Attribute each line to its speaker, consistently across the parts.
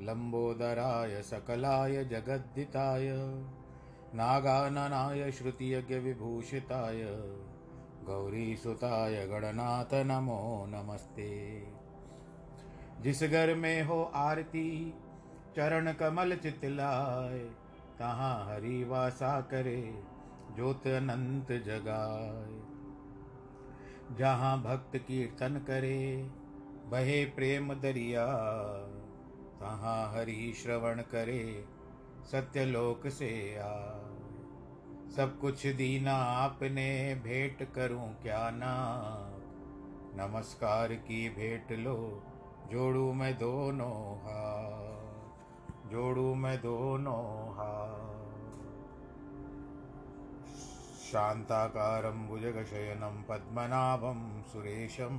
Speaker 1: लम्बोदराय सकलाय जगद्दिताय नागाननाय श्रुतियज्ञविभूषिताय गौरीसुताय गणनाथ नमो नमस्ते। जिस घर में हो आरती, चरण कमल चितलाय, तहाँ हरि वासा करे, ज्योत अनंत जगाए जहाँ भक्त कीर्तन करे, बहे प्रेम दरिया तहाँ हरि श्रवण करे, सत्यलोक से आ सब कुछ दीना आपने, भेंट करूँ क्या ना नमस्कार की भेंट लो, जोड़ू मैं दोनों हाथ। जोड़ू मैं दोनों हाथ। शान्ताकारं भुजगशयनं, पद्मनाभं सुरेशं।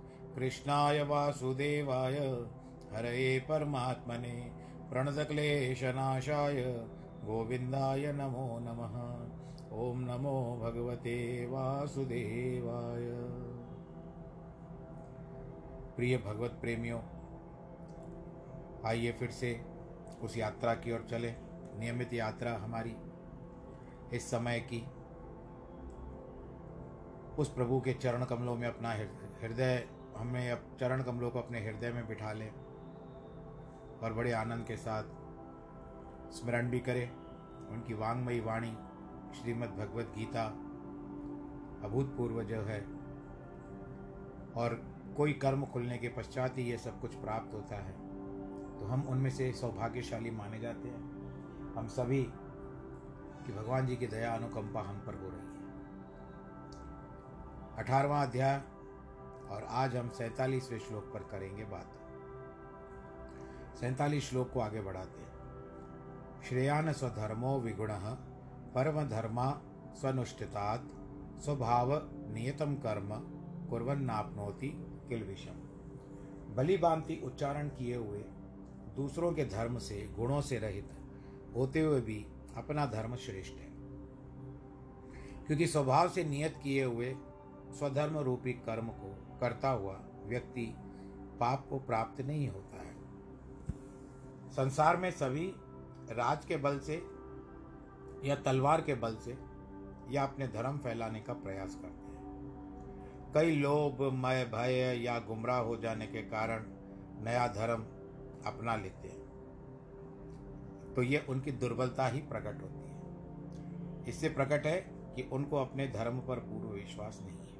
Speaker 1: कृष्णाय वासुदेवाय। हरये परमात्मने प्रणतक्लेशनाशाय। गोविन्दाय नमो नमः। ॐ नमो भगवते वासुदेवाय। प्रिय भगवत प्रेमियों, आइए फिर से उस यात्रा की ओर चले। नियमित यात्रा हमारी इस समय की उस प्रभु के चरण कमलों में अपना हृदय हमें अब चरण कमलों को अपने हृदय में बिठा लें और बड़े आनंद के साथ स्मरण भी करें। उनकी वांगमयी वाणी श्रीमद् भगवत गीता अभूतपूर्व जो है और कोई कर्म खुलने के पश्चात ही ये सब कुछ प्राप्त होता है। तो हम उनमें से सौभाग्यशाली माने जाते हैं। हम सभी कि भगवान जी की दया अनुकंपा हम पर हो रही है। अठारवा अध्याय और आज हम सैतालीसवें श्लोक पर करेंगे बात। सैतालीस श्लोक को आगे बढ़ाते हैं। श्रेयान स्वधर्मो विगुण परम धर्मा स्वनुष्ठितात्, स्वभाव नियतम कर्म, कुर्वन्नापनोति किल विषम। बांति उच्चारण किए हुए दूसरों के धर्म से, गुणों से रहित होते हुए भी अपना धर्म श्रेष्ठ है। क्योंकि स्वभाव से नियत किए हुए स्वधर्म रूपी कर्म को करता हुआ व्यक्ति पाप को प्राप्त नहीं होता है। संसार में सभी राज के बल से या तलवार के बल से या अपने धर्म फैलाने का प्रयास करते हैं। कई लोभ, मय, भय या गुमराह हो जाने के कारण नया धर्म अपना लेते हैं। तो ये उनकी दुर्बलता ही प्रकट होती है। इससे प्रकट है कि उनको अपने धर्म पर पूर्ण विश्वास नहीं है।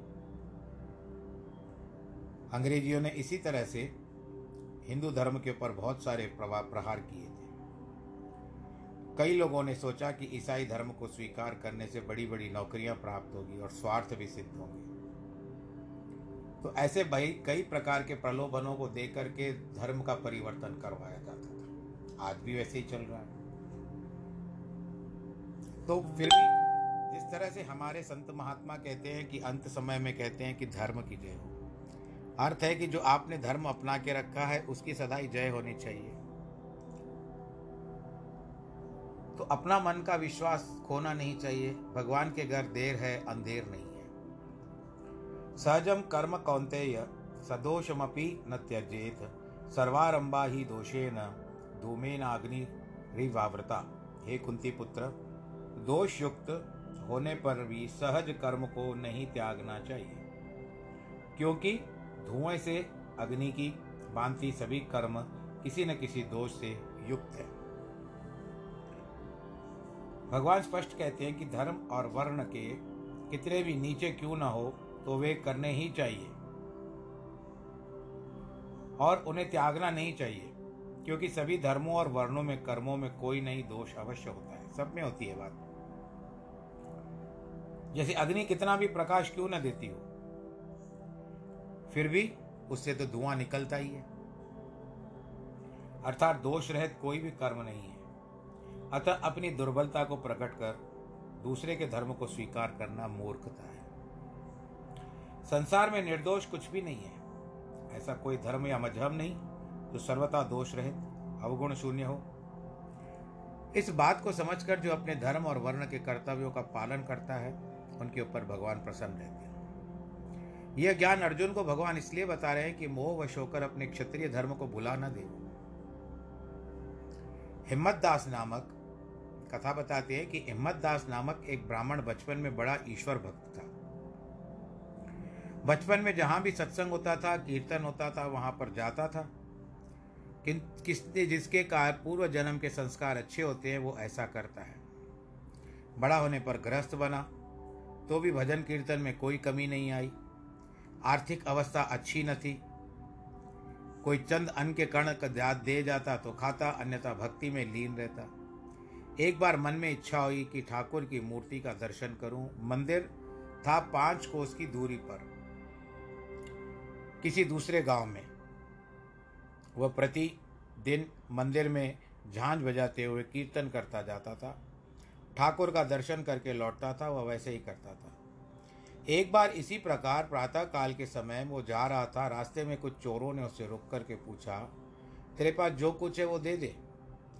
Speaker 1: अंग्रेजियों ने इसी तरह से हिंदू धर्म के ऊपर बहुत सारे प्रभाव प्रहार किए थे। कई लोगों ने सोचा कि ईसाई धर्म को स्वीकार करने से बड़ी बड़ी नौकरियाँ प्राप्त होगी और स्वार्थ भी सिद्ध होंगे। तो ऐसे भाई, कई प्रकार के प्रलोभनों को देकर करके धर्म का परिवर्तन करवाया जाता था। आज भी वैसे ही चल रहा है। तो फिर भी जिस तरह से हमारे संत महात्मा कहते हैं कि अंत समय में कहते हैं कि धर्म की जय हो। अर्थ है कि जो आपने धर्म अपना के रखा है, उसकी सदाई जय होनी चाहिए। तो अपना मन का विश्वास खोना नहीं चाहिए। भगवान के घर देर है, अंधेर नहीं है। सहजम कर्म कौंतेय सदोषमपि न त्यजेत। सर्वारंभा ही दोषेन, धूमेन अग्नि रिवावृता। हे कुंती पुत्र दोष युक्त होने पर भी सहज कर्म को नहीं त्यागना चाहिए। क्योंकि धुएँ से अग्नि की बांधती सभी कर्म किसी न किसी दोष से युक्त है। भगवान स्पष्ट कहते हैं कि धर्म और वर्ण के कितने भी नीचे क्यों ना हो तो वे करने ही चाहिए। और उन्हें त्यागना नहीं चाहिए, क्योंकि सभी धर्मों और वर्णों में कर्मों में कोई नहीं दोष अवश्य होता है। सब में होती है बात। जैसे अग्नि कितना भी प्रकाश क्यों न देती हो फिर भी उससे तो धुआँ निकलता ही है। अर्थात दोष रहित कोई भी कर्म नहीं है। अतः अपनी दुर्बलता को प्रकट कर दूसरे के धर्म को स्वीकार करना मूर्खता है। संसार में निर्दोष कुछ भी नहीं है। ऐसा कोई धर्म या मज़हब नहीं जो सर्वथा दोष रहित, अवगुण शून्य हो। इस बात को समझकर जो अपने धर्म और वर्ण के कर्तव्यों का पालन करता है, उनके ऊपर भगवान प्रसन्न रहते हैं। यह ज्ञान अर्जुन को भगवान इसलिए बता रहे हैं कि मोह वश होकर अपने क्षत्रिय धर्म को भुला न दे। हिम्मत दास नामक कथा बताते हैं कि हिम्मत दास नामक एक ब्राह्मण बचपन में बड़ा ईश्वर भक्त था। बचपन में जहाँ भी सत्संग होता था, कीर्तन होता था, वहाँ पर जाता था। किन, किसने जिसके कारण पूर्व जन्म के संस्कार अच्छे होते हैं, वो ऐसा करता है। बड़ा होने पर गृहस्थ बना तो भी भजन कीर्तन में कोई कमी नहीं आई। आर्थिक अवस्था अच्छी न थी। कोई चंद अन्न के कण का दे जाता तो खाता, अन्यथा भक्ति में लीन रहता। एक बार मन में इच्छा हुई कि ठाकुर की मूर्ति का दर्शन करूँ। मंदिर था पाँच कोस की दूरी पर, किसी दूसरे गाँव में। वह प्रति दिन मंदिर में झांझ बजाते हुए कीर्तन करता जाता था। ठाकुर का दर्शन करके लौटता था, वह वैसे ही करता था। एक बार इसी प्रकार प्रातः काल के समय वो जा रहा था, रास्ते में कुछ चोरों ने उसे रुक करके पूछा, तेरे पास जो कुछ है वो दे दे।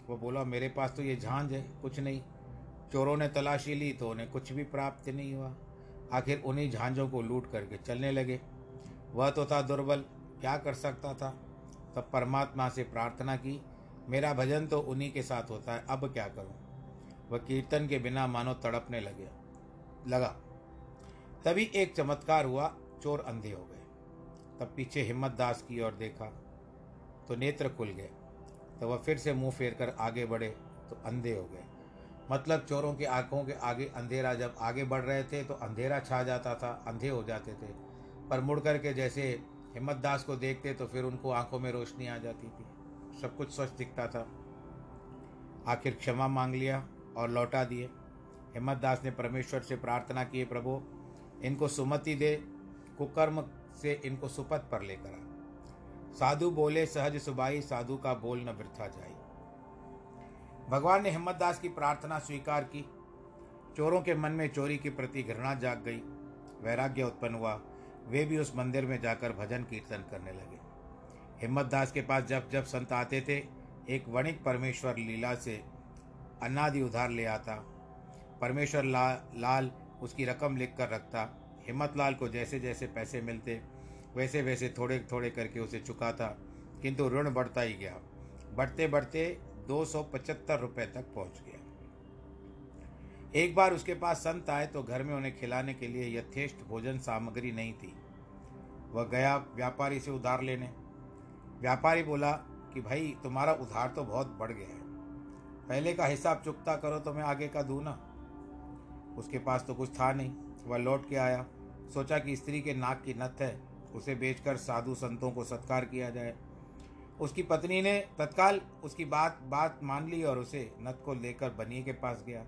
Speaker 1: वो बोला, मेरे पास तो ये झांझ है, कुछ नहीं। चोरों ने तलाशी ली तो उन्हें कुछ भी प्राप्त नहीं हुआ। आखिर उन्हीं झांझों को लूट करके चलने लगे। वह तो था दुर्बल, क्या कर सकता था? तब परमात्मा से प्रार्थना की, मेरा भजन तो उन्हीं के साथ होता है, अब क्या करूँ? वह कीर्तन के बिना मानो तड़पने लगे, लगा। तभी एक चमत्कार हुआ, चोर अंधे हो गए। तब पीछे हिम्मत दास की ओर देखा तो नेत्र खुल गए। तो वह फिर से मुँह फेर कर आगे बढ़े तो अंधे हो गए। मतलब चोरों की आँखों के आगे अंधेरा, जब आगे बढ़ रहे थे तो अंधेरा छा जाता था, अंधे हो जाते थे। पर मुड़ करके जैसे हिम्मत दास को देखते तो फिर उनको आँखों में रोशनी आ जाती थी। सब कुछ स्वच्छ दिखता था। आखिर क्षमा मांग लिया और लौटा दिए। हिम्मत दास ने परमेश्वर से प्रार्थना की प्रभु इनको सुमति दे कुकर्म से इनको सुपथ पर लेकर आ। साधु बोले सहज सुबाई साधु का बोल न वृथा जाई। भगवान ने हिम्मत दास की प्रार्थना स्वीकार की। चोरों के मन में चोरी के प्रति घृणा जाग गई। वैराग्य उत्पन्न हुआ। वे भी उस मंदिर में जाकर भजन कीर्तन करने लगे। हिम्मत दास के पास जब जब संत आते थे एक वणिक परमेश्वर लीला से अन्नादि उधार ले आता। परमेश्वर ला, लाल उसकी रकम लिख कर रखता। हिम्मत लाल को जैसे जैसे पैसे मिलते, वैसे वैसे थोड़े थोड़े करके उसे चुकाता, किंतु ऋण बढ़ता ही गया। बढ़ते बढ़ते दो सौ पचहत्तर रुपये तक पहुँच गया। एक बार उसके पास संत आए तो घर में उन्हें खिलाने के लिए यथेष्ट भोजन सामग्री नहीं थी। वह गया व्यापारी से उधार लेने। व्यापारी बोला कि, भाई, तुम्हारा उधार तो बहुत बढ़ गया है। पहले का हिसाब चुकता करो तो मैं आगे का दूँ ना? उसके पास तो कुछ था नहीं। वह लौट के आया, सोचा कि स्त्री के नाक की नथ है, उसे बेचकर साधु संतों को सत्कार किया जाए। उसकी पत्नी ने तत्काल उसकी बात बात मान ली और उसे नथ को लेकर बनिए के पास गया।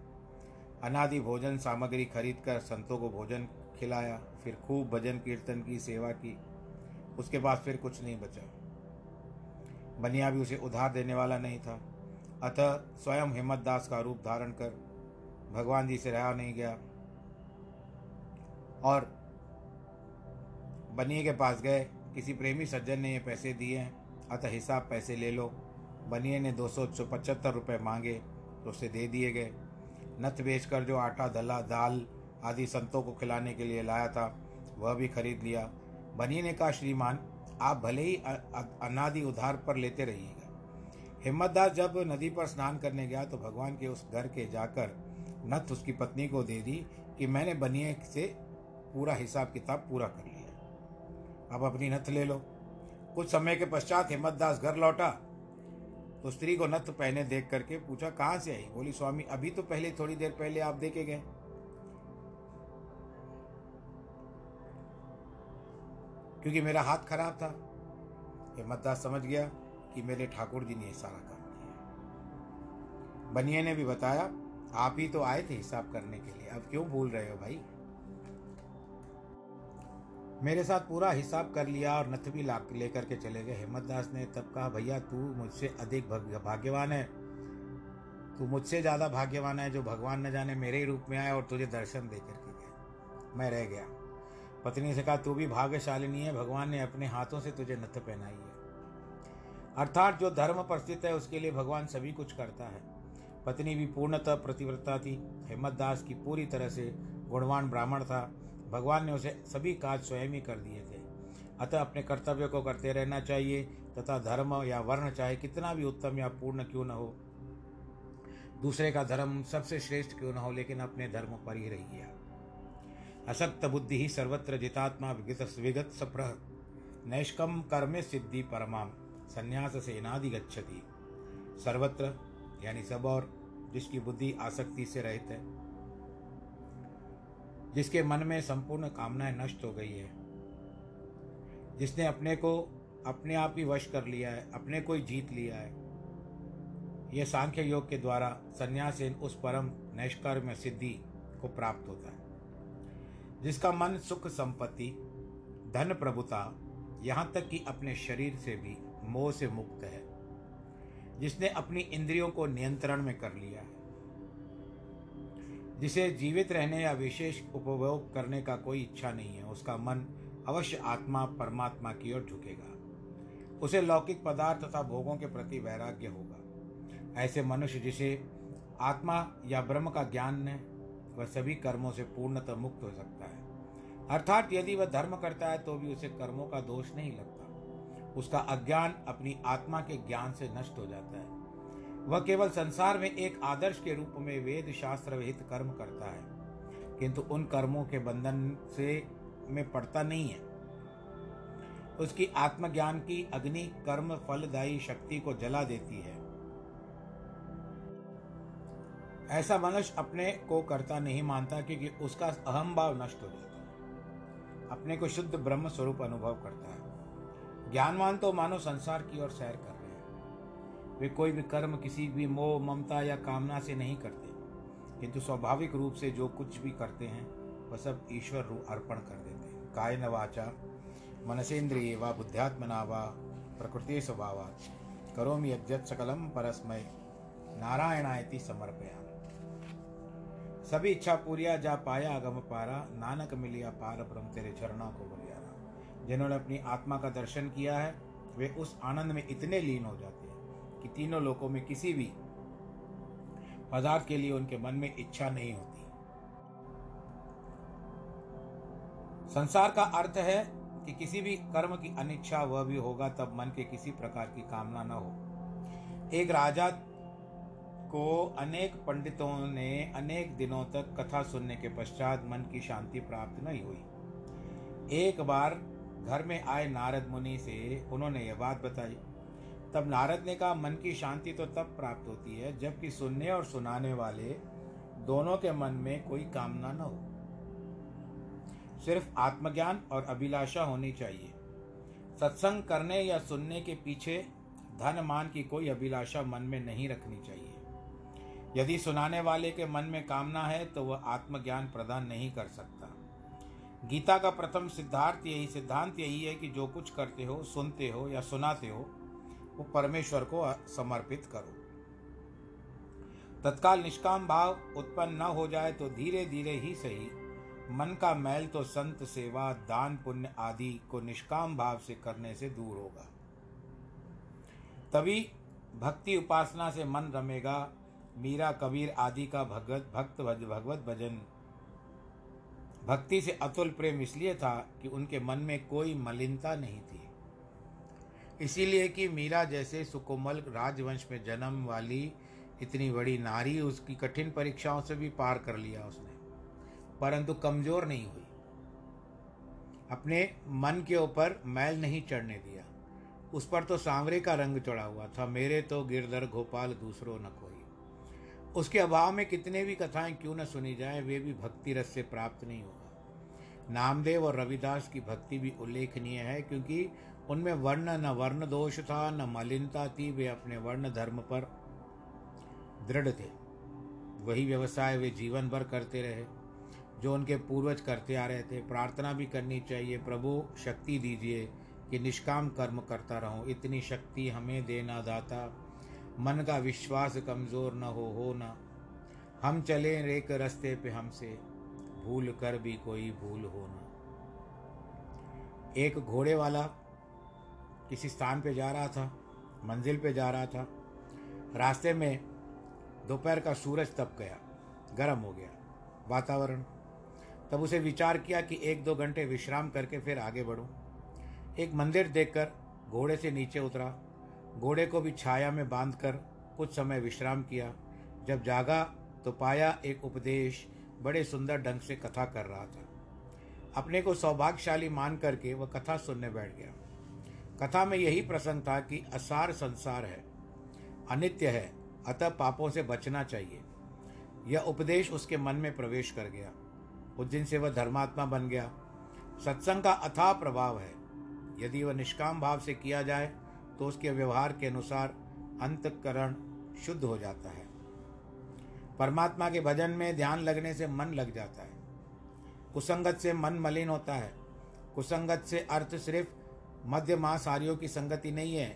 Speaker 1: अनादि भोजन सामग्री खरीद कर संतों को भोजन खिलाया, फिर खूब भजन कीर्तन की सेवा की। उसके बाद फिर कुछ नहीं बचा। बनिया भी उसे उधार देने वाला नहीं था। अतः स्वयं हिम्मत दास का रूप धारण कर भगवान जी से रहा नहीं गया। और बनिए के पास गए। किसी प्रेमी सज्जन ने ये पैसे दिए हैं। अतः हिसाब पैसे ले लो। बनिए ने दो सौ पचहत्तर रुपये मांगे तो उसे दे दिए गए। नथ बेचकर जो आटा, दला, दाल आदि संतों को खिलाने के लिए लाया था, वह भी खरीद लिया। बनिए ने कहा, श्रीमान, आप भले ही अनादि उधार पर लेते रहिएगा। हिम्मतदास जब नदी पर स्नान करने गया तो भगवान के उस घर के जाकर नथ उसकी पत्नी को दे दी कि मैंने बनिए से पूरा हिसाब किताब पूरा कर लिया। अब अपनी नथ ले लो। कुछ समय के पश्चात हिम्मत दास घर लौटा। तो स्त्री को नथ पहने देख करके पूछा, कहाँ से आई? बोली, स्वामी, अभी तो पहले थोड़ी देर पहले आप देखे गए। क्योंकि मेरा हाथ खराब था, हिम्मत दास समझ गया कि मेरे ठाकुर जी ने सारा काम किया। बनिए ने भी बताया आप ही तो आए थे हिसाब करने के लिए। अब क्यों भूल रहे हो भाई? मेरे साथ पूरा हिसाब कर लिया और नथ भी लेकर के चले गए। हेमत दास ने तब कहा, भैया, तू मुझसे अधिक भाग्यवान है। तू मुझसे ज़्यादा भाग्यवान है जो भगवान न जाने मेरे ही रूप में आए और तुझे दर्शन दे करके गए मैं रह गया। पत्नी से कहा, तू भी भाग्यशालिनी है। भगवान ने अपने हाथों से तुझे नथ पहनाई है। अर्थात जो धर्म पर स्थित है, उसके लिए भगवान सभी कुछ करता है। पत्नी भी पूर्णतः प्रतिव्रता थी। हेमत दास की पूरी तरह से गुणवान ब्राह्मण था। भगवान ने उसे सभी काज स्वयं ही कर दिए थे। अतः अपने कर्तव्य को करते रहना चाहिए तथा धर्म या वर्ण चाहे कितना भी उत्तम या पूर्ण क्यों न हो। दूसरे का धर्म सबसे श्रेष्ठ क्यों न हो, लेकिन अपने धर्म पर ही रहिए असक्त बुद्धि ही सर्वत्र जितात्मा विगत विगत सप्रह। नैष्कम कर्म सिद्धि परमाम संन्यास से नादि गच्छति। सर्वत्र यानी सब और जिसकी बुद्धि आसक्ति से रहित है, जिसके मन में संपूर्ण कामनाएँ नष्ट हो गई है, जिसने अपने को अपने आप ही वश कर लिया है, अपने को ही जीत लिया है। यह सांख्य योग के द्वारा संन्यासीन उस परम नैष्कर्म सिद्धि को प्राप्त होता है, जिसका मन सुख संपत्ति, धन प्रभुता, यहाँ तक कि अपने शरीर से भी मोह से मुक्त है। जिसने अपनी इंद्रियों को नियंत्रण में कर लिया है। जिसे जीवित रहने या विशेष उपभोग करने का कोई इच्छा नहीं है, उसका मन अवश्य आत्मा, परमात्मा की ओर झुकेगा। उसे लौकिक पदार्थ तथा भोगों के प्रति वैराग्य होगा। ऐसे मनुष्य जिसे आत्मा या ब्रह्म का ज्ञान है, वह सभी कर्मों से पूर्णतः मुक्त हो सकता है। अर्थात यदि वह धर्म करता है तो भी उसे कर्मों का दोष नहीं लगता। उसका अज्ञान अपनी आत्मा के ज्ञान से नष्ट हो जाता है। वह केवल संसार में एक आदर्श के रूप में वेद शास्त्र विहित कर्म करता है, किंतु उन कर्मों के बंधन से में पड़ता नहीं है। उसकी आत्मज्ञान की अग्नि कर्म फलदायी शक्ति को जला देती है। ऐसा मनुष्य अपने को करता नहीं मानता क्योंकि उसका अहम भाव नष्ट हो जाता है। अपने को शुद्ध ब्रह्म स्वरूप अनुभव करता है। ज्ञानवान तो मानो संसार की ओर सैर कर रहे हैं। वे कोई भी कर्म, किसी भी मोह, ममता या कामना से नहीं करते। किंतु स्वाभाविक रूप से जो कुछ भी करते हैं, वह सब ईश्वर रूप अर्पण कर देते हैं। काय न वाचा, मनसेन्द्रिय व बुद्ध्यात्मना व प्रकृति स्वभाव। करोमि यज्जत सकलम परस्मय नारायणायति समर्पया सभी इच्छा पूरिया जा पाया, अगम पारा। नानक मिलिया पार ब्रह्म तेरे चरणों को बलियारा जिन्होंने अपनी आत्मा का दर्शन किया है, वे उस आनंद में इतने लीन हो जाते हैं कि तीनों लोकों में किसी भी पदार्थ के लिए उनके मन में इच्छा नहीं होती। संसार का अर्थ है कि किसी भी कर्म की अनिच्छा वह भी होगा, तब मन के किसी प्रकार की कामना न हो। एक राजा को अनेक पंडितों ने अनेक दिनों तक कथा सुनने के पश्चात मन की शांति प्राप्त नहीं हुई। एक बार घर में आए नारद मुनि से उन्होंने यह बात बताई। तब नारद ने कहा, मन की शांति तो तब प्राप्त होती है जबकि सुनने और सुनाने वाले दोनों के मन में कोई कामना न हो। सिर्फ़ आत्मज्ञान और अभिलाषा होनी चाहिए। सत्संग करने या सुनने के पीछे धन मान की कोई अभिलाषा मन में नहीं रखनी चाहिए। यदि सुनाने वाले के मन में कामना है तो वह आत्मज्ञान प्रदान नहीं कर सकता। गीता का प्रथम सिद्धार्थ यही, सिद्धांत यही है कि जो कुछ करते हो, सुनते हो या सुनाते हो, वो परमेश्वर को समर्पित करो। तत्काल निष्काम भाव उत्पन्न न हो जाए तो धीरे धीरे ही सही। मन का मैल तो संत सेवा, दान पुण्य आदि को निष्काम भाव से करने से दूर होगा। तभी भक्ति उपासना से मन रमेगा। मीरा कबीर आदि का भगवत भक्त भगवत भजन भक्ति से अतुल प्रेम इसलिए था कि उनके मन में कोई मलिनता नहीं थी। इसीलिए कि मीरा जैसे सुकोमल राजवंश में जन्म वाली इतनी बड़ी नारी उसकी कठिन परीक्षाओं से भी पार कर लिया उसने, परंतु कमज़ोर नहीं हुई। अपने मन के ऊपर मैल नहीं चढ़ने दिया। उस पर तो सांवरे का रंग चढ़ा हुआ था, मेरे तो गिरधर गोपाल दूसरों न कोई। उसके अभाव में कितने भी कथाएँ क्यों न सुनी जाए, वे भी भक्ति रस से प्राप्त नहीं होगा। नामदेव और रविदास की भक्ति भी उल्लेखनीय है, क्योंकि उनमें वर्ण न वर्ण दोष था, न मलिनता थी, वे अपने वर्ण धर्म पर दृढ़ थे। वही व्यवसाय वे जीवन भर करते रहे, जो उनके पूर्वज करते आ रहे थे। प्रार्थना भी करनी चाहिए, प्रभु, शक्ति दीजिए कि निष्काम कर्म करता रहूँ। इतनी शक्ति हमें देना दाता। मन का विश्वास कमज़ोर न हो हो न। हम चले एक रास्ते पे हमसे, भूल कर भी कोई भूल हो न। एक घोड़े वाला किसी स्थान पे जा रहा था, मंजिल पे जा रहा था। रास्ते में दोपहर का सूरज तप गया, गर्म हो गया, वातावरण। तब उसे विचार किया कि एक दो घंटे विश्राम करके फिर आगे बढ़ूं। एक मंदिर देखकर घोड़े से नीचे उतरा। घोड़े को भी छाया में बांधकर कुछ समय विश्राम किया। जब जागा तो पाया एक उपदेश बड़े सुंदर ढंग से कथा कर रहा था। अपने को सौभाग्यशाली मान करके वह कथा सुनने बैठ गया। कथा में यही प्रसंग था कि असार संसार है, अनित्य है, अतः पापों से बचना चाहिए। यह उपदेश उसके मन में प्रवेश कर गया। उस दिन से वह धर्मात्मा बन गया। सत्संग का अथाह प्रभाव है। यदि वह निष्काम भाव से किया जाए तो उसके व्यवहार के अनुसार अंतकरण शुद्ध हो जाता है। परमात्मा के भजन में ध्यान लगने से मन लग जाता है। कुसंगत से मन मलिन होता है। कुसंगत से अर्थ सिर्फ़ मध्य महासारियों की संगति नहीं है,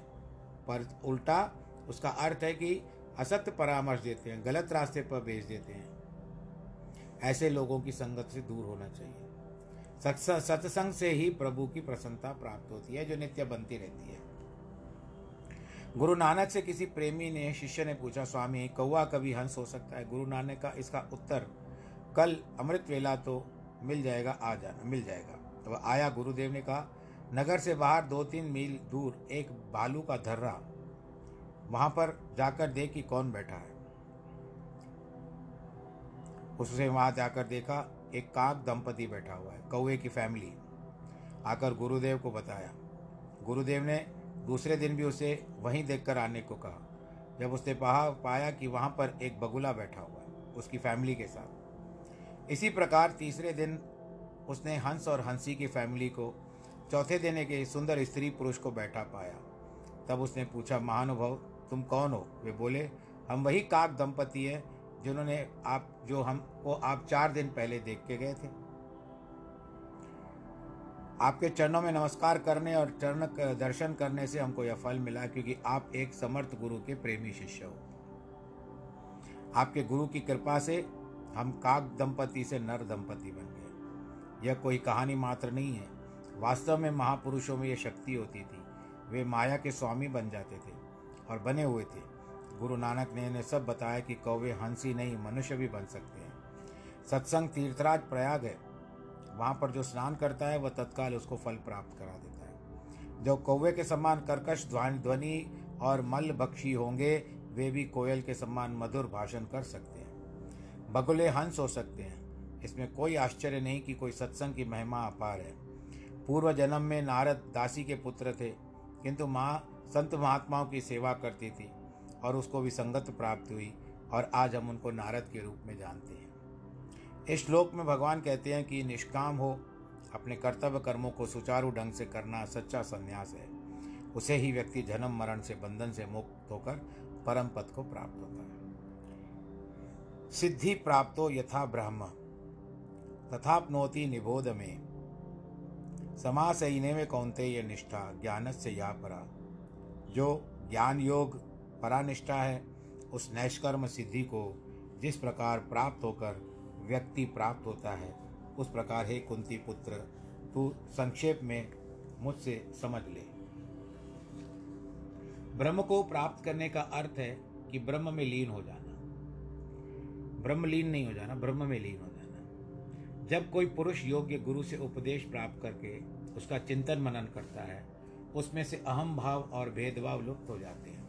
Speaker 1: पर उल्टा उसका अर्थ है कि असत्य परामर्श देते हैं, गलत रास्ते पर भेज देते हैं। ऐसे लोगों की संगत से दूर होना चाहिए। सत्संग से ही प्रभु की प्रसन्नता प्राप्त होती है, जो नित्य बनती रहती है। गुरु नानक से किसी प्रेमी ने, शिष्य ने पूछा, स्वामी कौआ कभी हंस हो सकता है? गुरु नानक का इसका उत्तर, कल अमृत वेला तो मिल जाएगा, आ जाना, मिल जाएगा। तो आया गुरुदेव ने कहा, नगर से बाहर दो तीन मील दूर एक भालू का धर्रा, वहाँ पर जाकर देख कि कौन बैठा है। उसने वहाँ जाकर देखा, एक काक दंपति बैठा हुआ है कौए की फैमिली। आकर गुरुदेव को बताया। गुरुदेव ने दूसरे दिन भी उसे वहीं देखकर आने को कहा। जब उसने पहा, पाया कि वहाँ पर एक बगुला बैठा हुआ है, उसकी फैमिली के साथ। इसी प्रकार तीसरे दिन उसने हंस और हँसी की फैमिली को, चौथे दिन एक सुंदर स्त्री पुरुष को बैठा पाया। तब उसने पूछा, महानुभव, तुम कौन हो? वे बोले, हम वही काक दंपति हैं, जिन्होंने आप, जो हम हमको आप चार दिन पहले देख के गए थे। आपके चरणों में नमस्कार करने और चरण दर्शन करने से हमको यह फल मिला क्योंकि आप एक समर्थ गुरु के प्रेमी शिष्य हो। आपके गुरु की कृपा से हम काक दंपति से नर दंपति बन गए। यह कोई कहानी मात्र नहीं है। वास्तव में महापुरुषों में यह शक्ति होती थी। वे माया के स्वामी बन जाते थे और बने हुए थे। गुरु नानक ने इन्हें सब बताया कि कौवे हँसी नहीं, मनुष्य भी बन सकते हैं। सत्संग तीर्थराज प्रयाग है। वहाँ पर जो स्नान करता है, वह तत्काल उसको फल प्राप्त करा देता है। जो कौवे के समान कर्कश, ध्वनि और मल बख्शी होंगे, वे भी कोयल के समान मधुर भाषण कर सकते हैं। बगुले हंस हो सकते हैं। इसमें कोई आश्चर्य नहीं कि कोई सत्संग की महिमा अपार है। पूर्व जन्म में नारद दासी के पुत्र थे, किंतु माँ संत महात्माओं की सेवा करती थी और उसको भी संगत प्राप्त हुई और आज हम उनको नारद के रूप में जानते हैं। इस श्लोक में भगवान कहते हैं कि निष्काम हो, अपने कर्तव्य कर्मों को सुचारू ढंग से करना सच्चा संन्यास है। उसे ही व्यक्ति जन्म, मरण से बंधन से मुक्त होकर परम पद को प्राप्त होता है। सिद्धि प्राप्तो यथा ब्रह्म, तथापनोति निबोध में समासईने में कौनते ये निष्ठा ज्ञान से या परा। जो ज्ञान योग परानिष्ठा है, उस नैष्कर्म सिद्धि को जिस प्रकार प्राप्त होकर व्यक्ति प्राप्त होता है। उस प्रकार, हे कुंती पुत्र, तू संक्षेप में मुझसे समझ ले। ब्रह्म को प्राप्त करने का अर्थ है कि ब्रह्म में लीन हो जाना। ब्रह्म लीन नहीं हो जाना, ब्रह्म में लीन हो जाना। जब कोई पुरुष योग्य गुरु से उपदेश प्राप्त करके उसका चिंतन मनन करता है, उसमें से अहम भाव और भेदभाव लुप्त हो जाते हैं।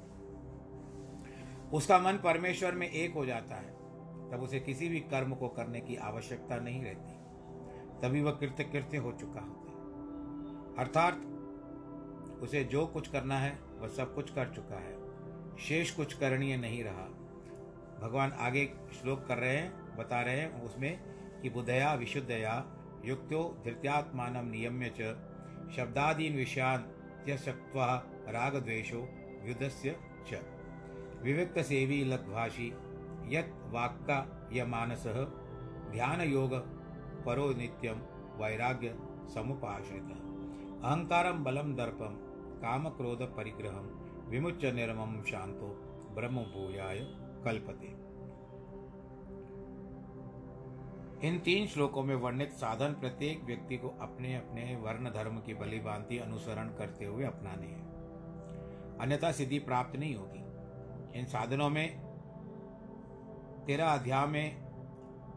Speaker 1: उसका मन परमेश्वर में एक हो जाता है। तब उसे किसी भी कर्म को करने की आवश्यकता नहीं रहती। तभी वह कृत्य कृत्य हो चुका होता है अर्थात, उसे जो कुछ करना है, वह सब कुछ कर चुका है। शेष कुछ करणीय नहीं रहा। भगवान आगे श्लोक कर रहे हैं, बता रहे हैं उसमें कि बुद्धया, विशुद्धया, युक्तो, धृत्यात्मान नियम्य च, शब्दादीन विषयान त्यक्त्वा राग द्वेषो युद्धस्य च। विविक्त सेवी लग्भाषी यत् ध्यान योग परो नित्यम वैराग्य समुपाश्रित। अहंकारम बलम दर्पम काम क्रोध परिग्रहम विमुच्य शांतो ब्रह्म भूयाय कल्पते। इन तीन श्लोकों में वर्णित साधन प्रत्येक व्यक्ति को अपने अपने वर्ण धर्म की बलि भांति अनुसरण करते हुए अपनाने हैं। अन्यथा सिद्धि प्राप्त नहीं होगी। इन साधनों में तेरह अध्याय में,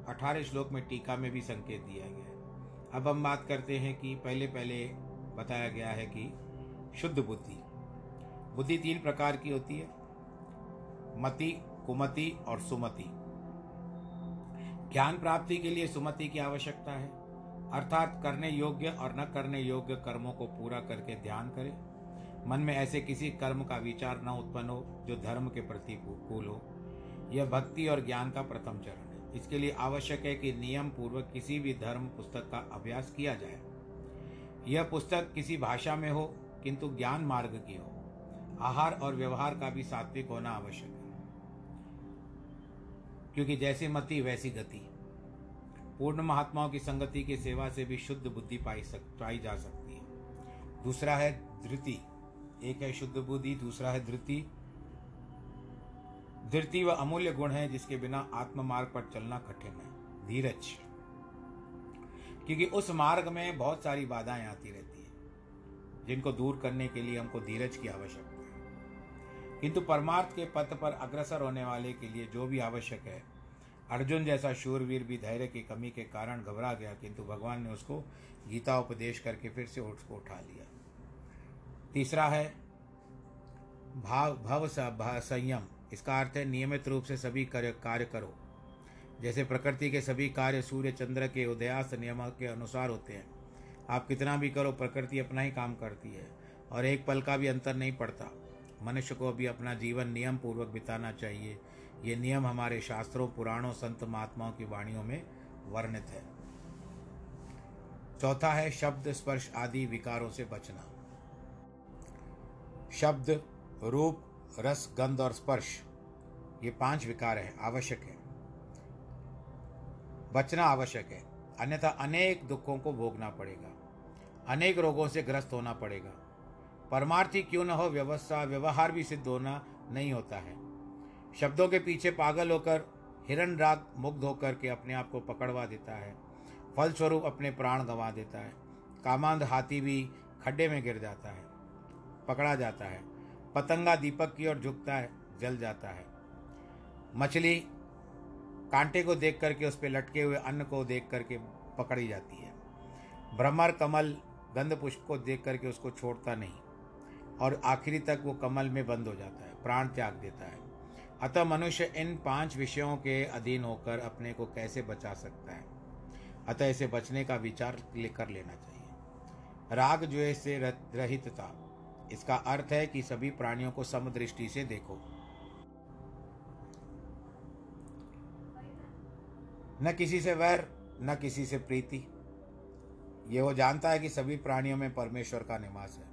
Speaker 1: अठारह श्लोक में टीका में भी संकेत दिया गया है। अब हम बात करते हैं कि पहले पहले बताया गया है कि शुद्ध बुद्धि। बुद्धि तीन प्रकार की होती है, मति, कुमति और सुमति। ज्ञान प्राप्ति के लिए सुमति की आवश्यकता है, अर्थात करने योग्य और न करने योग्य कर्मों को पूरा करके ध्यान करें। मन में ऐसे किसी कर्म का विचार न उत्पन्न हो जो धर्म के प्रति कूल हो। यह भक्ति और ज्ञान का प्रथम चरण है। इसके लिए आवश्यक है कि नियम पूर्वक किसी भी धर्म पुस्तक का अभ्यास किया जाए। यह पुस्तक किसी भाषा में हो, किंतु ज्ञान मार्ग की हो। आहार और व्यवहार का भी सात्विक होना आवश्यक है। क्योंकि जैसी मति, वैसी गति। पूर्ण महात्माओं की संगति की सेवा से भी शुद्ध बुद्धि पाई सक, पाई जा सकती है। दूसरा है धृति। एक है शुद्ध बुद्धि, दूसरा है धृति। धृति व अमूल्य गुण है जिसके बिना आत्म मार्ग पर चलना कठिन है। धीरज। क्योंकि उस मार्ग में बहुत सारी बाधाएँ आती रहती है, जिनको दूर करने के लिए हमको धीरज की आवश्यकता है। किंतु परमार्थ के पथ पर अग्रसर होने वाले के लिए जो भी आवश्यक है, अर्जुन जैसा शूरवीर भी धैर्य की कमी के कारण घबरा गया, किंतु भगवान ने उसको गीता उपदेश करके फिर से उसको उठा लिया। तीसरा है, भाव, भव संयम। इसका अर्थ है नियमित रूप से सभी कार्य कार्य करो। जैसे प्रकृति के सभी कार्य सूर्य, चंद्र के उदयास्त नियम के अनुसार होते हैं। आप कितना भी करो, प्रकृति अपना ही काम करती है और एक पल का भी अंतर नहीं पड़ता। मनुष्य को भी अपना जीवन नियम पूर्वक बिताना चाहिए। ये नियम हमारे शास्त्रों, पुराणों, संत महात्माओं की वाणियों में वर्णित है। चौथा है शब्द स्पर्श आदि विकारों से बचना। शब्द, रूप रस, गंध और स्पर्श, ये पाँच विकार हैं, आवश्यक है। बचना आवश्यक है, अन्यथा अनेक दुखों को भोगना पड़ेगा, अनेक रोगों से ग्रस्त होना पड़ेगा। परमार्थी क्यों न हो, व्यवस्था, व्यवहार भी सिद्ध होना नहीं होता है। शब्दों के पीछे पागल होकर, हिरण राग मुग्ध होकर के अपने आप को पकड़वा देता है, फलस्वरूप अपने प्राण गंवा देता है, कामांध हाथी भी खड्डे में गिर जाता है, पकड़ा जाता है। पतंगा दीपक की ओर झुकता है, जल जाता है। मछली कांटे को देख करके, उस पर लटके हुए अन्न को देख करके पकड़ी जाती है। भ्रमर कमल गंध पुष्प को देख करके उसको छोड़ता नहीं और आखिरी तक वो कमल में बंद हो जाता है, प्राण त्याग देता है। अतः मनुष्य इन पाँच विषयों के अधीन होकर अपने को कैसे बचा सकता है? अतः इसे बचने का विचार कर लेना चाहिए। राग जो से रहितता इसका अर्थ है कि सभी प्राणियों को समदृष्टि से देखो। न किसी से वैर, न किसी से प्रीति। ये वो जानता है कि सभी प्राणियों में परमेश्वर का निवास है।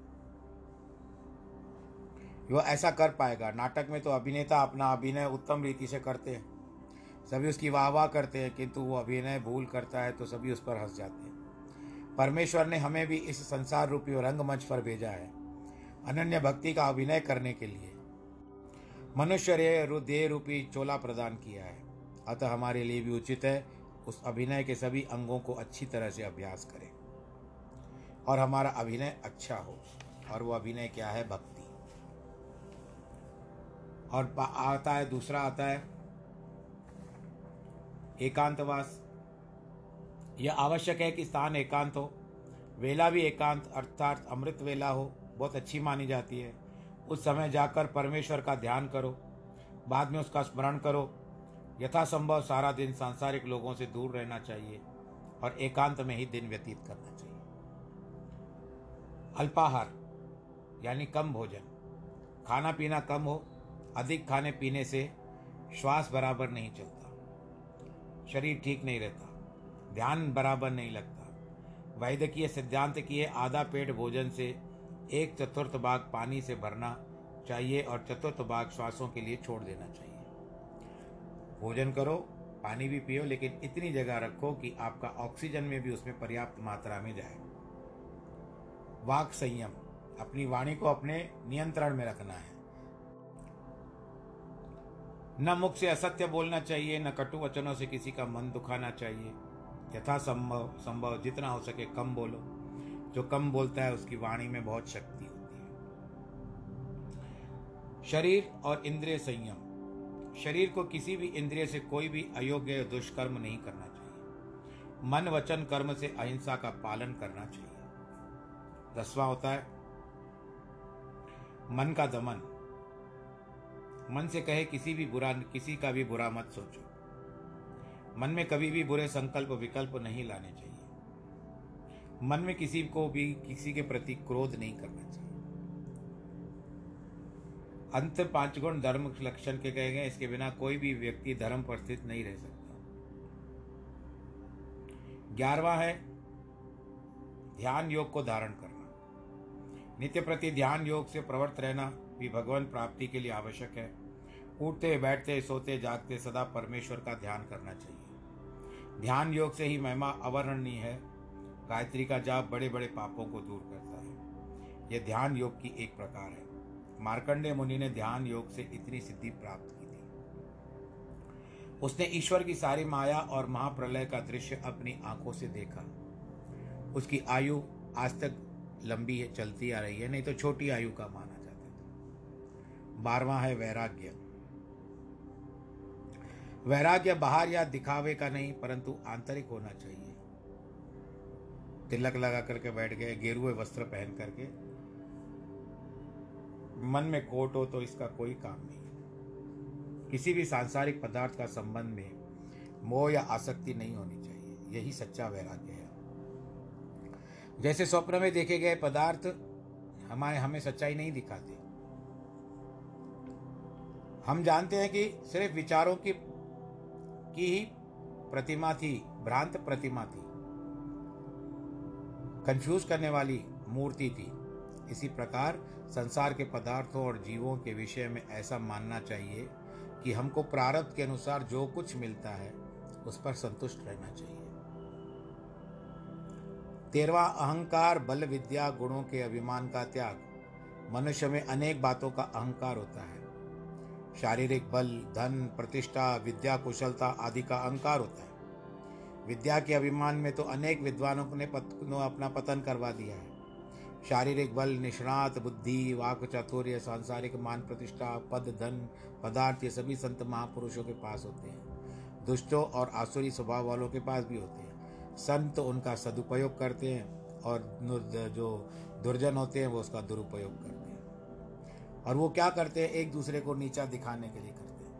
Speaker 1: वो ऐसा कर पाएगा। नाटक में तो अभिनेता अपना अभिनय उत्तम रीति से करते हैं। सभी उसकी वाह वाह करते हैं, किंतु वो अभिनय भूल करता है तो सभी उस पर हंस जाते हैं। परमेश्वर ने हमें भी इस संसार रूपी रंगमंच पर भेजा है। अनन्य भक्ति का अभिनय करने के लिए। मनुष्य देह रूपी चोला प्रदान किया है। अतः हमारे लिए भी उचित है उस अभिनय के सभी अंगों को अच्छी तरह से अभ्यास करें। और हमारा अभिनय अच्छा हो, और वो अभिनय क्या है? भक्ति। और आता है, दूसरा आता है, एकांतवास। यह आवश्यक है कि स्थान एकांत हो। वेला भी एकांत, अर्थात अमृत वेला हो। बहुत अच्छी मानी जाती है। उस समय जाकर परमेश्वर का ध्यान करो। बाद में उसका स्मरण करो। यथासंभव सारा दिन सांसारिक लोगों से दूर रहना चाहिए और एकांत में ही दिन व्यतीत करना चाहिए। अल्पाहार, यानी कम भोजन। खाना पीना कम हो, अधिक खाने पीने से श्वास बराबर नहीं चलता। शरीर ठीक नहीं रहता, ध्यान बराबर नहीं लगता। वैद्यकीय सिद्धांत की आधा पेट भोजन से एक चतुर्थ भाग पानी से भरना चाहिए और चतुर्थ भाग श्वासों के लिए छोड़ देना चाहिए। भोजन करो, पानी भी पियो, लेकिन इतनी जगह रखो कि आपका ऑक्सीजन में भी उसमें पर्याप्त मात्रा में जाए। वाक संयम, अपनी वाणी को अपने नियंत्रण में रखना है। न मुख से असत्य बोलना चाहिए, न कटु वचनों से किसी का मन दुखाना चाहिए। यथा संभव संभव जितना हो सके कम बोलो। जो कम बोलता है, उसकी वाणी में बहुत शक्ति होती है। शरीर और इंद्रिय संयम। शरीर को किसी भी इंद्रिय से कोई भी अयोग्य दुष्कर्म नहीं करना चाहिए। मन वचन कर्म से अहिंसा का पालन करना चाहिए। दसवां होता है, मन का दमन। मन से कहे किसी भी बुरा, किसी का भी बुरा मत सोचो। मन में कभी भी बुरे संकल्प, विकल्प नहीं लाने चाहिए। मन में किसी को भी किसी के प्रति क्रोध नहीं करना चाहिए। अंत पाँच गुण धर्म लक्षण के कहे गए, इसके बिना कोई भी व्यक्ति धर्म पर स्थित नहीं रह सकता। ग्यारहवा है, ध्यान योग को धारण करना। नित्य प्रति ध्यान योग से प्रवृत्त रहना भी भगवान प्राप्ति के लिए आवश्यक है। उठते, बैठते, सोते, जागते सदा परमेश्वर का ध्यान करना चाहिए। ध्यान योग से ही महिमा अवर्णनीय है। गायत्री का जाप बड़े बड़े पापों को दूर करता है। यह ध्यान योग की एक प्रकार है। मार्कंडे मुनि ने ध्यान योग से इतनी सिद्धि प्राप्त की थी। उसने ईश्वर की सारी माया और महाप्रलय का दृश्य अपनी आँखों से देखा। उसकी आयु आज तक लंबी है, चलती आ रही है, नहीं तो छोटी आयु का माना जाता था। बारवा है वैराग्य। वैराग्य बाहर या दिखावे का नहीं, परंतु आंतरिक होना चाहिए। तिलक लगा करके बैठ गए, गेरुए वस्त्र पहन करके। मन में कोट हो तो इसका कोई काम नहीं किसी भी सांसारिक पदार्थ का संबंध में मोह या आसक्ति नहीं होनी चाहिए। यही सच्चा वैराग्य है। जैसे स्वप्न में देखे गए पदार्थ हमारे हमें सच्चाई नहीं दिखाते। हम जानते हैं कि सिर्फ़ विचारों की की ही प्रतिमा थी, भ्रांत प्रतिमा थी। कंफ्यूज करने वाली मूर्ति थी। इसी प्रकार संसार के पदार्थों और जीवों के विषय में ऐसा मानना चाहिए कि हमको प्रारब्ध के अनुसार जो कुछ मिलता है, उस पर संतुष्ट रहना चाहिए। तेरवा अहंकार बल विद्या गुणों के अभिमान का त्याग। मनुष्य में अनेक बातों का अहंकार होता है। शारीरिक बल, धन, प्रतिष्ठा, विद्या, कुशलता आदि का अहंकार होता है। विद्या के अभिमान में तो अनेक विद्वानों ने अपना पतन करवा दिया है। शारीरिक बल, निष्णात बुद्धि, वाक, चातुर्य, सांसारिक मान प्रतिष्ठा, पद, धन, पदार्थ, ये सभी संत महापुरुषों के पास होते हैं। दुष्टों और आसुरी स्वभाव वालों के पास भी होते हैं। संत उनका सदुपयोग करते हैं और जो दुर्जन होते हैं, वो उसका दुरुपयोग करते हैं। और वो क्या करते हैं? एक दूसरे को नीचा दिखाने के लिए करते हैं।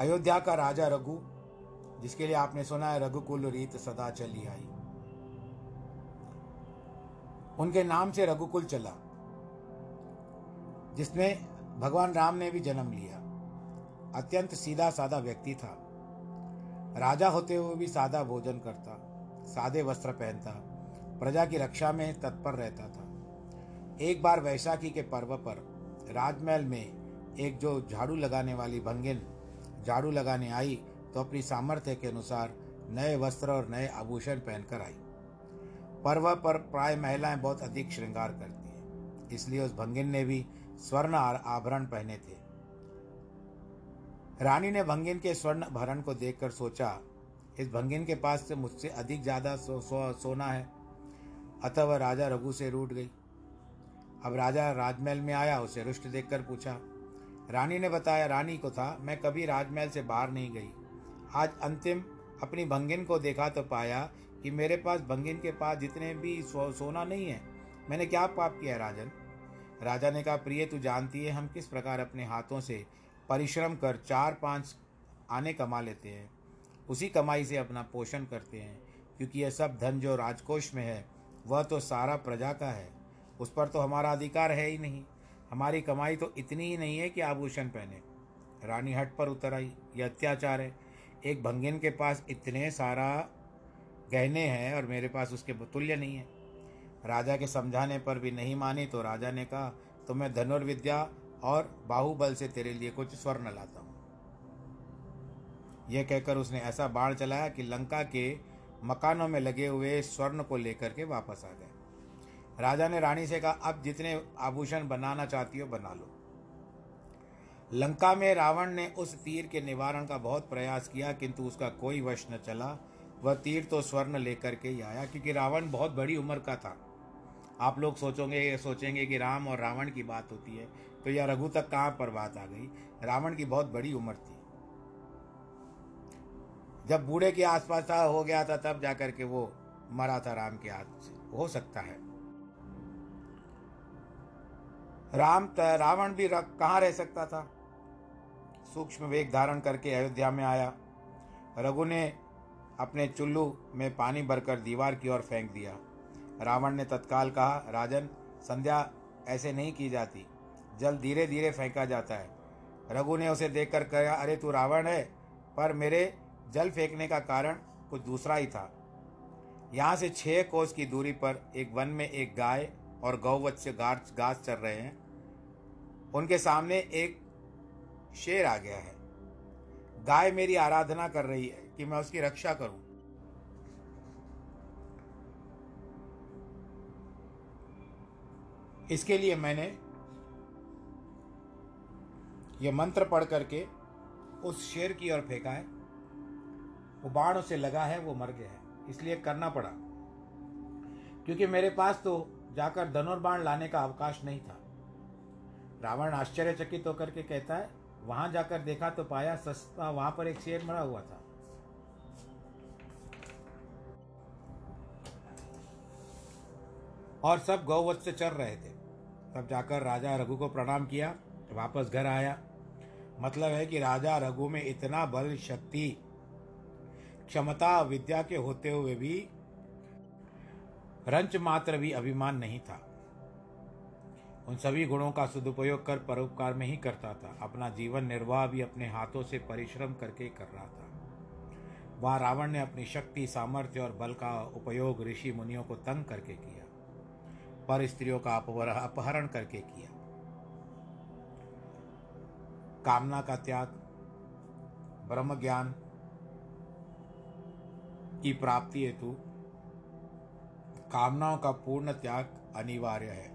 Speaker 1: अयोध्या का राजा रघु जिसके लिए आपने सुना है, रघुकुल रीत सदा चली आई। उनके नाम से रघुकुल चला जिसमें भगवान राम ने भी जन्म लिया। अत्यंत सीधा साधा व्यक्ति था। राजा होते हुए भी सादा भोजन करता, सादे वस्त्र पहनता, प्रजा की रक्षा में तत्पर रहता था। एक बार वैशाखी के पर्व पर राजमहल में एक जो झाड़ू लगाने वाली भंगिन, झाड़ू लगाने आई तो अपनी सामर्थ्य के अनुसार नए वस्त्र और नए आभूषण पहनकर आई। पर्व पर प्राय महिलाएँ बहुत अधिक श्रृंगार करती हैं इसलिए उस भंगिन ने भी स्वर्ण आभरण पहने थे। रानी ने भंगिन के स्वर्ण भरण को देखकर सोचा इस भंगिन के पास से मुझसे अधिक ज़्यादा सो, सो, सोना है। अतः वह राजा रघु से रूट गई। अब राजा राजमहल में आया उसे रुष्ट देखकर पूछा रानी ने बताया रानी को था मैं कभी राजमहल से बाहर नहीं गई। आज अंतिम अपनी भंगिन को देखा तो पाया कि मेरे पास भंगिन के पास जितने भी सो, सोना नहीं है। मैंने क्या पाप किया राजन? राजा ने कहा प्रिय तू जानती है हम किस प्रकार अपने हाथों से परिश्रम कर चार पाँच आने कमा लेते हैं। उसी कमाई से अपना पोषण करते हैं। क्योंकि यह सब धन जो राजकोष में है वह तो सारा प्रजा का है। उस पर तो हमारा अधिकार है ही नहीं। हमारी कमाई तो इतनी ही नहीं है कि आभूषण पहने। रानी हट पर उतर आई। यह अत्याचार है। एक भंगिन के पास इतने सारा गहने हैं और मेरे पास उसके तुल्य नहीं है। राजा के समझाने पर भी नहीं मानी तो राजा ने कहा तो मैं धनुर्विद्या और बाहुबल से तेरे लिए कुछ स्वर्ण लाता हूँ। यह कहकर उसने ऐसा बाण चलाया कि लंका के मकानों में लगे हुए स्वर्ण को लेकर के वापस आ गए। राजा ने रानी से कहा, अब जितने आभूषण बनाना चाहती हो बना लो। लंका में रावण ने उस तीर के निवारण का बहुत प्रयास किया, किंतु उसका कोई वश न चला। वह तीर तो स्वर्ण लेकर के ही आया, क्योंकि रावण बहुत बड़ी उम्र का था। आप लोग सोचोगे, सोचेंगे कि राम और रावण की बात होती है तो यह रघु तक कहाँ पर बात आ गई? रावण की बहुत बड़ी उम्र थी। जब बूढ़े के आसपास था, हो गया था, तब जाकर के वो मरा था राम के हाथ से। हो सकता है। राम रावण भी कहाँ रह सकता था? सूक्ष्म वेग धारण करके अयोध्या में आया। रघु ने अपने चुल्लू में पानी भरकर दीवार की ओर फेंक दिया। रावण ने तत्काल कहा, राजन, संध्या, ऐसे नहीं की जाती। जल धीरे धीरे फेंका जाता है। रघु ने उसे देखकर कहा, अरे, तू रावण है, पर मेरे जल फेंकने का कारण कुछ दूसरा ही था। यहाँ से छः कोस की दूरी पर एक वन में एक गाय और गौवत्स्य घास घास चल रहे हैं। उनके सामने एक शेर आ गया है। गाय मेरी आराधना कर रही है कि मैं उसकी रक्षा करूँ। इसके लिए मैंने यह मंत्र पढ़ करके उस शेर की ओर फेंका है। वो बाण उसे लगा है, वो मर गया है। इसलिए करना पड़ा। क्योंकि मेरे पास तो जाकर धनुर्बाण लाने का अवकाश नहीं था। रावण आश्चर्यचकित होकर के कहता है, वहाँ जाकर देखा तो पाया सस्ता, वहाँ पर एक शेर मरा हुआ था। और सब गौवत से चल रहे थे। तब जाकर राजा रघु को प्रणाम किया, वापस घर आया। मतलब है कि राजा रघु में इतना बल, शक्ति, क्षमता, विद्या के होते हुए भी रंच मात्र भी अभिमान नहीं था। उन सभी गुणों का सदुपयोग कर परोपकार में ही करता था। अपना जीवन निर्वाह भी अपने हाथों से परिश्रम करके कर रहा था। वहाँ रावण ने अपनी शक्ति, सामर्थ्य और बल का उपयोग ऋषि मुनियों को तंग करके किया। पर स्त्रियों का अपहरण करके किया। कामना का त्याग ब्रह्म ज्ञान की प्राप्ति हेतु कामनाओं का पूर्ण त्याग अनिवार्य है।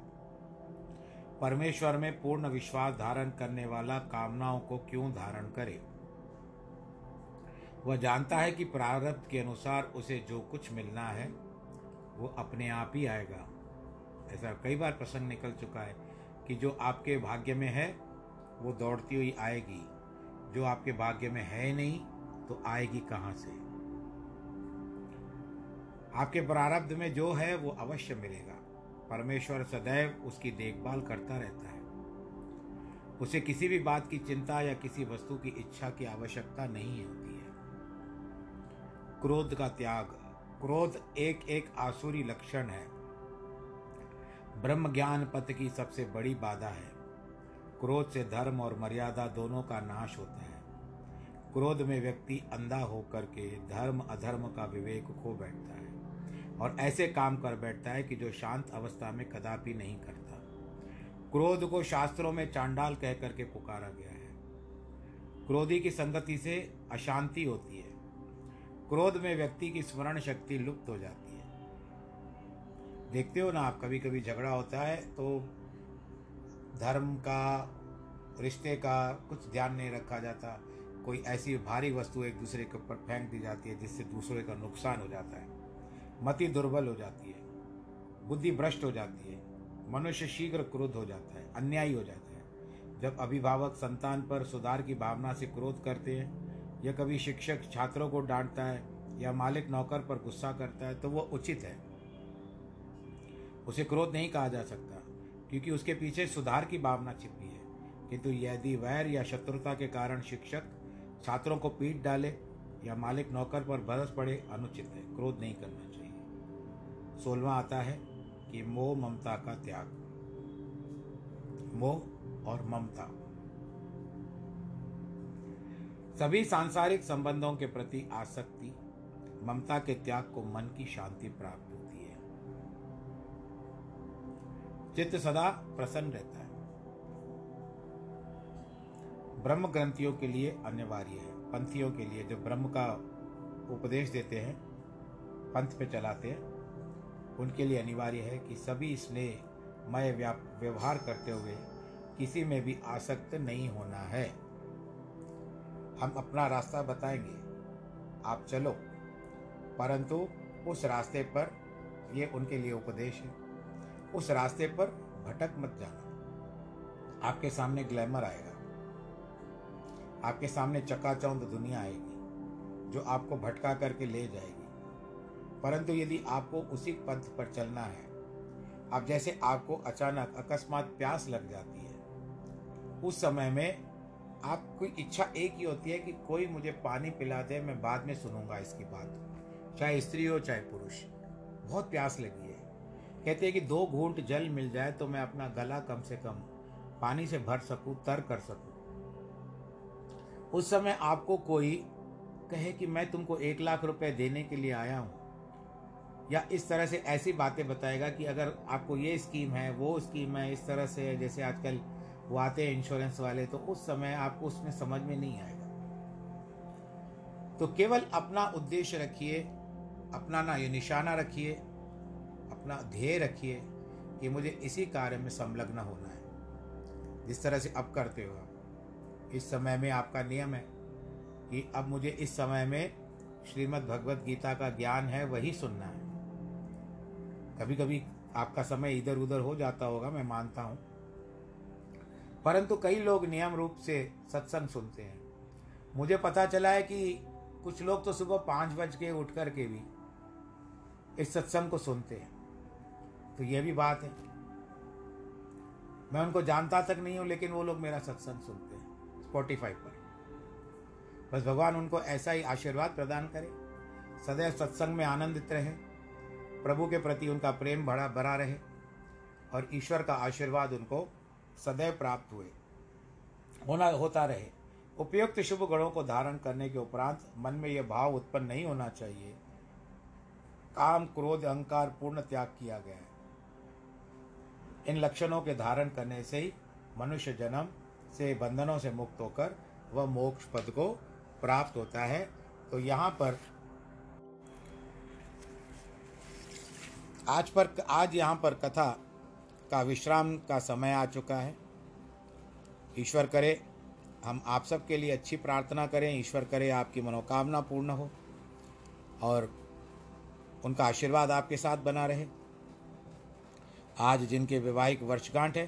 Speaker 1: परमेश्वर में पूर्ण विश्वास धारण करने वाला कामनाओं को क्यों धारण करे? वह जानता है कि प्रारब्ध के अनुसार उसे जो कुछ मिलना है, वो अपने आप ही आएगा। ऐसा कई बार प्रसंग निकल चुका है कि जो आपके भाग्य में है, वो दौड़ती हुई आएगी। जो आपके भाग्य में है नहीं तो आएगी कहाँ से? आपके प्रारब्ध में जो है, वो अवश्य मिलेगा। परमेश्वर सदैव उसकी देखभाल करता रहता है। उसे किसी भी बात की चिंता या किसी वस्तु की इच्छा की आवश्यकता नहीं होती है। क्रोध का त्याग, क्रोध एक एक आसुरी लक्षण है। ब्रह्म ज्ञान पथ की सबसे बड़ी बाधा है। क्रोध से धर्म और मर्यादा दोनों का नाश होता है। क्रोध में व्यक्ति अंधा होकर के धर्म, अधर्म का विवेक खो बैठता है। और ऐसे काम कर बैठता है कि जो शांत अवस्था में कदापि नहीं करता। क्रोध को शास्त्रों में चांडाल कह करके पुकारा गया है। क्रोधी की संगति से अशांति होती है। क्रोध में व्यक्ति की स्मरण शक्ति लुप्त हो जाती है। देखते हो ना आप कभी कभी झगड़ा होता है तो धर्म का, रिश्ते का कुछ ध्यान नहीं रखा जाता। कोई ऐसी भारी वस्तु एक दूसरे के ऊपर फेंक दी जाती है जिससे दूसरे का नुकसान हो जाता है। मति दुर्बल हो जाती है, बुद्धि भ्रष्ट हो जाती है, मनुष्य शीघ्र क्रोध हो जाता है, अन्यायी हो जाता है। जब अभिभावक संतान पर सुधार की भावना से क्रोध करते हैं, या कभी शिक्षक छात्रों को डांटता है, या मालिक नौकर पर गुस्सा करता है तो वह उचित है। उसे क्रोध नहीं कहा जा सकता, क्योंकि उसके पीछे सुधार की भावना छिपी है। किंतु यदि वैर या शत्रुता के कारण शिक्षक छात्रों को पीट डाले, या मालिक नौकर पर बरस पड़े, अनुचित है, क्रोध नहीं करना। सोलवा आता है कि मोह ममता का त्याग। मोह और ममता। सभी सांसारिक संबंधों के प्रति आसक्ति ममता के त्याग को मन की शांति प्राप्त होती है। चित्त सदा प्रसन्न रहता है। ब्रह्म ग्रंथियों के लिए अनिवार्य है। पंथियों के लिए जो ब्रह्म का उपदेश देते हैं, पंथ पे चलाते हैं उनके लिए अनिवार्य है कि सभी स्नेह मय व्यवहार करते हुए किसी में भी आसक्त नहीं होना है। हम अपना रास्ता बताएँगे। आप चलो। परंतु उस रास्ते पर ये उनके लिए उपदेश है। उस रास्ते पर भटक मत जाना। आपके सामने ग्लैमर आएगा। आपके सामने चकाचौंध दुनिया आएगी, जो आपको भटका करके ले जाएगी। परंतु यदि आपको उसी पथ पर चलना है, अब जैसे आपको अचानक अकस्मात प्यास लग जाती है, उस समय में आपकी इच्छा एक ही होती है कि कोई मुझे पानी पिला दे, मैं बाद में सुनूँगा इसकी बात। चाहे स्त्री हो, चाहे पुरुष, बहुत प्यास लगी है। कहते हैं कि दो घूंट जल मिल जाए तो मैं अपना गला कम से कम पानी से भर सकूँ, तर कर सकूँ। उस समय आपको कोई कहे कि मैं तुमको एक लाख रुपए देने के लिए आया हूँ। या इस तरह से ऐसी बातें बताएगा कि अगर आपको ये स्कीम है, वो स्कीम है, इस तरह से जैसे आजकल वो आते हैं इंश्योरेंस वाले तो उस समय आपको उसमें समझ में नहीं आएगा। तो केवल अपना उद्देश्य रखिए, अपना ना ये निशाना रखिए, अपना ध्येय रखिए कि मुझे इसी कार्य में संलग्न होना है। जिस तरह से अब करते हो आप, इस समय में आपका नियम है कि अब मुझे इस समय में श्रीमद् भगवत गीता का ज्ञान है, वही सुनना है। कभी कभी आपका समय इधर उधर हो जाता होगा, मैं मानता हूँ। परंतु कई लोग नियम रूप से सत्संग सुनते हैं। मुझे पता चला है कि कुछ लोग तो सुबह पाँच बज के उठ कर के भी इस सत्संग को सुनते हैं। तो यह भी बात है। मैं उनको जानता तक नहीं हूँ, लेकिन वो लोग मेरा सत्संग सुनते हैं स्पॉटिफाई पर। बस भगवान उनको ऐसा ही आशीर्वाद प्रदान करे। सदैव सत्संग में आनंदित रहे। प्रभु के प्रति उनका प्रेम बड़ा बड़ा रहे और ईश्वर का आशीर्वाद उनको सदैव प्राप्त हुए। होना, होता रहे। उपयुक्त शुभ गुणों को धारण करने के उपरांत मन में यह भाव उत्पन्न नहीं होना चाहिए। काम, क्रोध, अहंकार पूर्ण त्याग किया गया है। इन लक्षणों के धारण करने से ही मनुष्य जन्म से बंधनों से मुक्त होकर वह मोक्ष पद को प्राप्त होता है। तो यहाँ पर आज पर, आज यहाँ पर कथा का विश्राम का समय आ चुका है। ईश्वर करे, हम आप सबके लिए अच्छी प्रार्थना करें। ईश्वर करे, आपकी मनोकामना पूर्ण हो और उनका आशीर्वाद आपके साथ बना रहे। आज जिनके वैवाहिक वर्षगांठ है,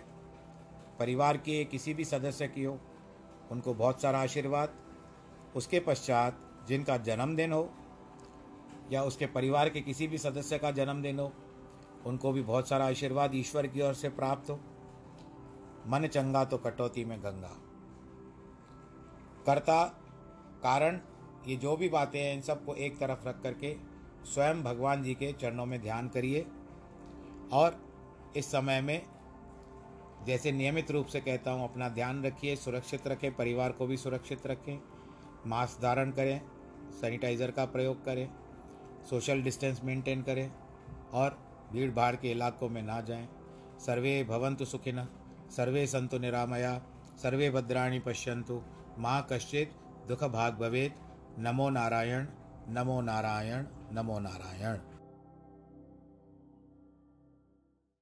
Speaker 1: परिवार के किसी भी सदस्य की हो, उनको बहुत सारा आशीर्वाद। उसके पश्चात जिनका जन्मदिन हो या उसके परिवार के किसी भी सदस्य का जन्मदिन हो उनको भी बहुत सारा आशीर्वाद ईश्वर की ओर से प्राप्त हो। मन चंगा तो कटौती में गंगा। कर्ता, कारण, ये जो भी बातें हैं, इन सबको एक तरफ़ रख करके स्वयं भगवान जी के चरणों में ध्यान करिए। और इस समय में जैसे नियमित रूप से कहता हूँ, अपना ध्यान रखिए, सुरक्षित रखें, परिवार को भी सुरक्षित रखें, मास्क धारण करें, सैनिटाइज़र का प्रयोग करें, सोशल डिस्टेंस मेंटेन करें और भीड़ भाड़ के इलाकों में ना जाएँ। सर्वे भवंतु सुखिन सर्वे संतु निरामया, सर्वे भद्राणी पश्यंतु माँ कश्चित दुख भाग भवेत। नमो नारायण नमो नारायण नमो नारायण।